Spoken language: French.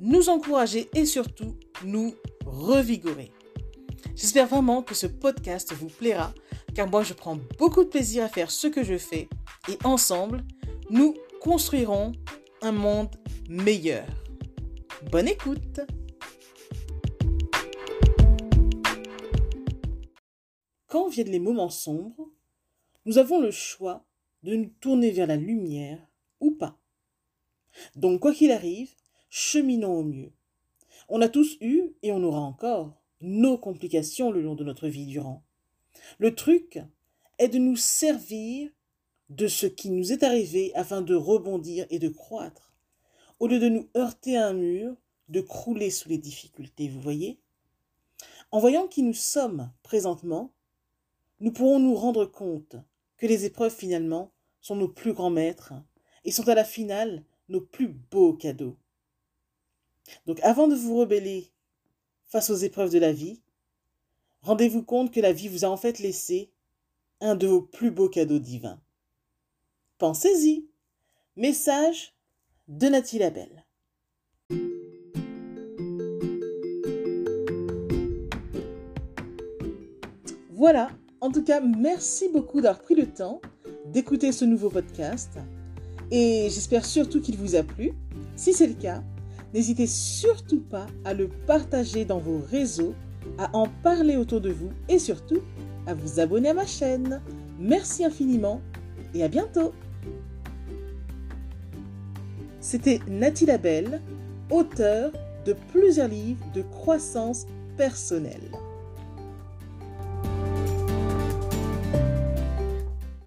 nous encourager et surtout nous revigorer. J'espère vraiment que ce podcast vous plaira car moi je prends beaucoup de plaisir à faire ce que je fais et ensemble, nous construirons un monde meilleur. Bonne écoute Quand viennent les moments sombres, nous avons le choix de nous tourner vers la lumière ou pas. Donc quoi qu'il arrive, cheminons au mieux. On a tous eu, et on aura encore, nos complications le long de notre vie durant. Le truc est de nous servir de ce qui nous est arrivé afin de rebondir et de croître, au lieu de nous heurter à un mur, de crouler sous les difficultés, vous voyez? En voyant qui nous sommes présentement, nous pourrons nous rendre compte que les épreuves finalement sont nos plus grands maîtres et sont à la finale nos plus beaux cadeaux. Donc avant de vous rebeller face aux épreuves de la vie, rendez-vous compte que la vie vous a en fait laissé un de vos plus beaux cadeaux divins. Pensez-y. Message de Nathalie Labelle. Voilà, en tout cas, merci beaucoup d'avoir pris le temps d'écouter ce nouveau podcast et j'espère surtout qu'il vous a plu. Si c'est le cas, n'hésitez surtout pas à le partager dans vos réseaux, à en parler autour de vous et surtout à vous abonner à ma chaîne. Merci infiniment et à bientôt. C'était Nathalie Labelle, auteure de plusieurs livres de croissance personnelle.